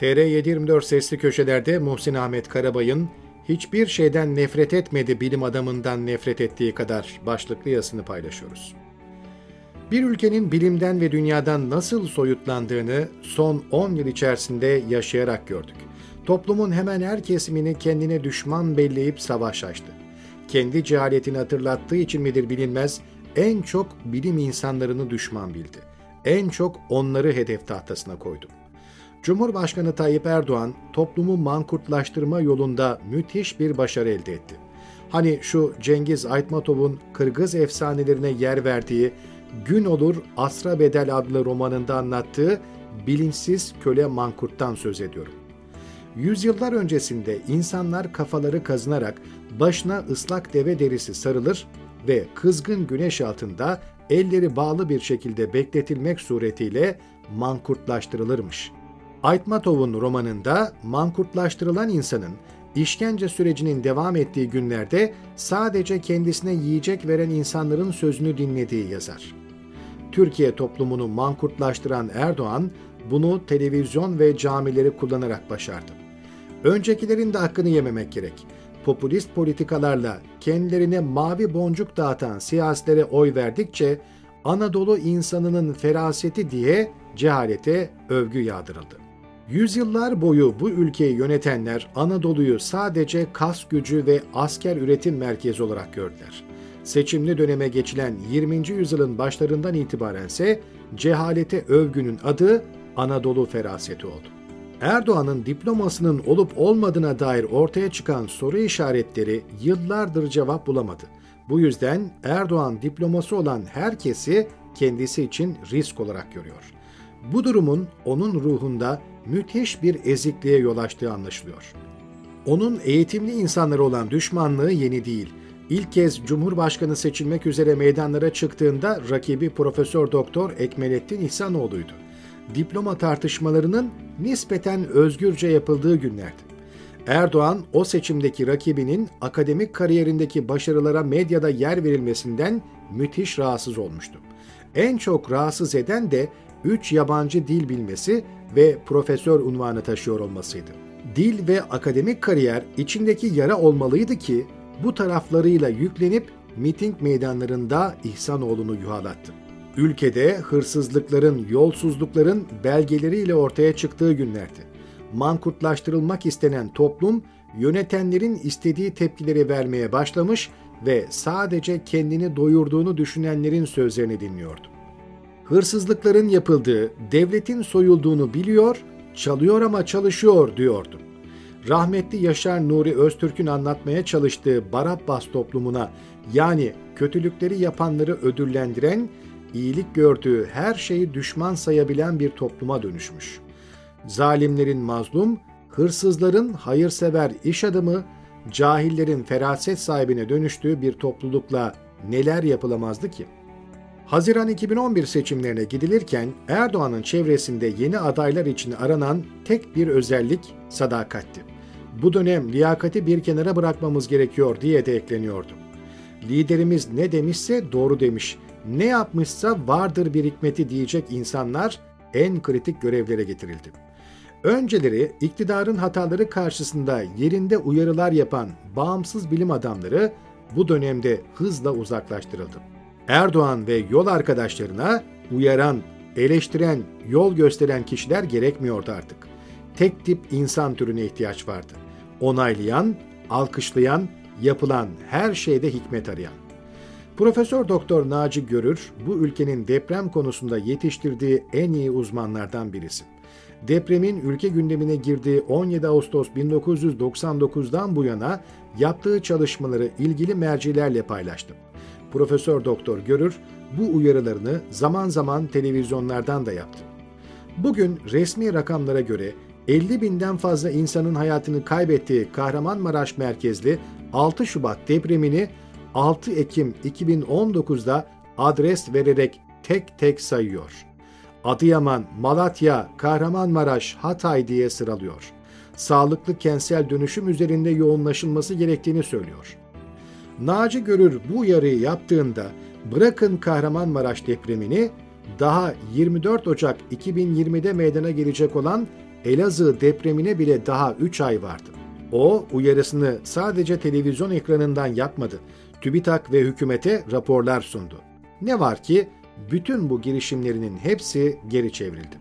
TR724 sesli köşelerde Muhsin Ahmet Karabay'ın hiçbir şeyden nefret etmedi bilim adamından nefret ettiği kadar başlıklı yazısını paylaşıyoruz. Bir ülkenin bilimden ve dünyadan nasıl soyutlandığını son 10 yıl içerisinde yaşayarak gördük. Toplumun hemen her kesimini kendine düşman belleyip savaş açtı. Kendi cehaletini hatırlattığı için midir bilinmez, en çok bilim insanlarını düşman bildi. En çok onları hedef tahtasına koydu. Cumhurbaşkanı Tayyip Erdoğan toplumu mankurtlaştırma yolunda müthiş bir başarı elde etti. Hani şu Cengiz Aytmatov'un Kırgız efsanelerine yer verdiği Gün Olur Asra Bedel adlı romanında anlattığı bilinçsiz köle mankurttan söz ediyorum. Yüzyıllar öncesinde insanlar kafaları kazınarak başına ıslak deve derisi sarılır ve kızgın güneş altında elleri bağlı bir şekilde bekletilmek suretiyle mankurtlaştırılırmış. Aytmatov'un romanında mankurtlaştırılan insanın işkence sürecinin devam ettiği günlerde sadece kendisine yiyecek veren insanların sözünü dinlediği yazar. Türkiye toplumunu mankurtlaştıran Erdoğan bunu televizyon ve camileri kullanarak başardı. Öncekilerin de hakkını yememek gerek. Popülist politikalarla kendilerine mavi boncuk dağıtan siyasilere oy verdikçe Anadolu insanının feraseti diye cehalete övgü yağdırıldı. Yüzyıllar boyu bu ülkeyi yönetenler Anadolu'yu sadece kas gücü ve asker üretim merkezi olarak gördüler. Seçimli döneme geçilen 20. yüzyılın başlarından itibaren ise cehalete övgünün adı Anadolu feraseti oldu. Erdoğan'ın diplomasının olup olmadığına dair ortaya çıkan soru işaretleri yıllardır cevap bulamadı. Bu yüzden Erdoğan diploması olan herkesi kendisi için risk olarak görüyor. Bu durumun onun ruhunda müthiş bir ezikliğe yol açtığı anlaşılıyor. Onun eğitimli insanlara olan düşmanlığı yeni değil. İlk kez Cumhurbaşkanı seçilmek üzere meydanlara çıktığında rakibi Profesör Doktor Ekmelettin İhsanoğlu'ydu. Diploma tartışmalarının nispeten özgürce yapıldığı günlerdi. Erdoğan o seçimdeki rakibinin akademik kariyerindeki başarılara medyada yer verilmesinden müthiş rahatsız olmuştu. En çok rahatsız eden de 3 yabancı dil bilmesi ve profesör unvanı taşıyor olmasıydı. Dil ve akademik kariyer içindeki yara olmalıydı ki bu taraflarıyla yüklenip miting meydanlarında İhsanoğlu'nu yuhalattı. Ülkede hırsızlıkların, yolsuzlukların belgeleriyle ortaya çıktığı günlerdi. Mankurtlaştırılmak istenen toplum yönetenlerin istediği tepkileri vermeye başlamış ve sadece kendini doyurduğunu düşünenlerin sözlerini dinliyordu hırsızlıkların yapıldığı, devletin soyulduğunu biliyor, çalıyor ama çalışıyor diyordu. Rahmetli Yaşar Nuri Öztürk'ün anlatmaya çalıştığı Barabbas toplumuna yani kötülükleri yapanları ödüllendiren, iyilik gördüğü her şeyi düşman sayabilen bir topluma dönüşmüş. Zalimlerin mazlum, hırsızların hayırsever iş adamı, cahillerin feraset sahibine dönüştüğü bir toplulukla neler yapılamazdı ki?'' Haziran 2011 seçimlerine gidilirken Erdoğan'ın çevresinde yeni adaylar için aranan tek bir özellik sadakatti. Bu dönem liyakati bir kenara bırakmamız gerekiyor diye de ekleniyordu. Liderimiz ne demişse doğru demiş, ne yapmışsa vardır bir hikmeti diyecek insanlar en kritik görevlere getirildi. Önceleri iktidarın hataları karşısında yerinde uyarılar yapan bağımsız bilim adamları bu dönemde hızla uzaklaştırıldı. Erdoğan ve yol arkadaşlarına uyaran, eleştiren, yol gösteren kişiler gerekmiyordu artık. Tek tip insan türüne ihtiyaç vardı. Onaylayan, alkışlayan, yapılan her şeyde hikmet arayan. Profesör Doktor Naci Görür bu ülkenin deprem konusunda yetiştirdiği en iyi uzmanlardan birisi. Depremin ülke gündemine girdiği 17 Ağustos 1999'dan bu yana yaptığı çalışmaları ilgili mercilerle paylaştı. Profesör Doktor Görür bu uyarılarını zaman zaman televizyonlardan da yaptı. Bugün resmi rakamlara göre 50 binden fazla insanın hayatını kaybettiği Kahramanmaraş merkezli 6 Şubat depremini 6 Ekim 2019'da adres vererek tek tek sayıyor. Adıyaman, Malatya, Kahramanmaraş, Hatay diye sıralıyor. Sağlıklı kentsel dönüşüm üzerinde yoğunlaşılması gerektiğini söylüyor. Naci Görür bu uyarıyı yaptığında bırakın Kahramanmaraş depremini daha 24 Ocak 2020'de meydana gelecek olan Elazığ depremine bile daha 3 ay vardı. O uyarısını sadece televizyon ekranından yapmadı. TÜBİTAK ve hükümete raporlar sundu. Ne var ki bütün bu girişimlerinin hepsi geri çevrildi.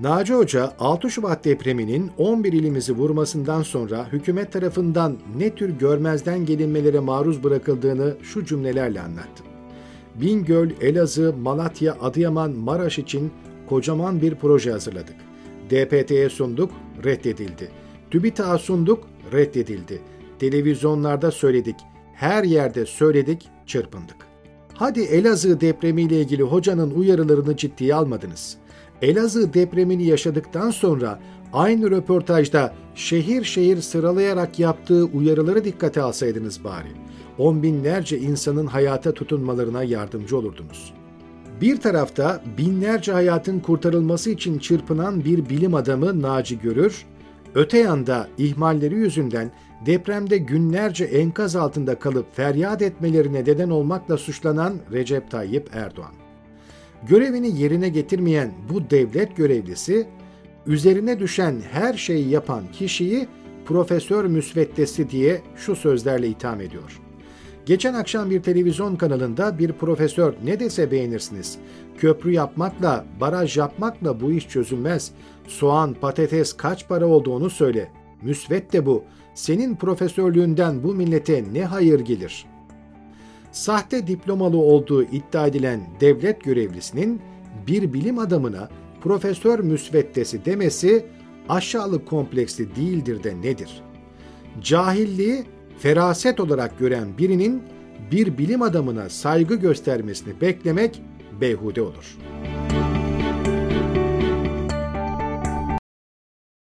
Naci Hoca 6 Şubat depreminin 11 ilimizi vurmasından sonra hükümet tarafından ne tür görmezden gelinmelere maruz bırakıldığını şu cümlelerle anlattı. Bingöl, Elazığ, Malatya, Adıyaman, Maraş için kocaman bir proje hazırladık. DPT'ye sunduk, reddedildi. TÜBİTAK'a sunduk, reddedildi. Televizyonlarda söyledik, her yerde söyledik, çırpındık. Hadi Elazığ depremiyle ilgili hocanın uyarılarını ciddiye almadınız. Elazığ depremini yaşadıktan sonra aynı röportajda şehir şehir sıralayarak yaptığı uyarıları dikkate alsaydınız bari. On binlerce insanın hayata tutunmalarına yardımcı olurdunuz. Bir tarafta binlerce hayatın kurtarılması için çırpınan bir bilim adamı Naci Görür, öte yanda ihmalleri yüzünden depremde günlerce enkaz altında kalıp feryat etmelerine neden olmakla suçlanan Recep Tayyip Erdoğan. Görevini yerine getirmeyen bu devlet görevlisi, üzerine düşen her şeyi yapan kişiyi profesör müsveddesi diye şu sözlerle itham ediyor. Geçen akşam bir televizyon kanalında bir profesör ne dese beğenirsiniz. Köprü yapmakla, baraj yapmakla bu iş çözülmez. Soğan, patates kaç para olduğunu söyle. Müsvet de bu. Senin profesörlüğünden bu millete ne hayır gelir?'' sahte diplomalı olduğu iddia edilen devlet görevlisinin bir bilim adamına profesör müsveddesi demesi aşağılık kompleksli değildir de nedir? Cahilliği feraset olarak gören birinin bir bilim adamına saygı göstermesini beklemek beyhude olur.''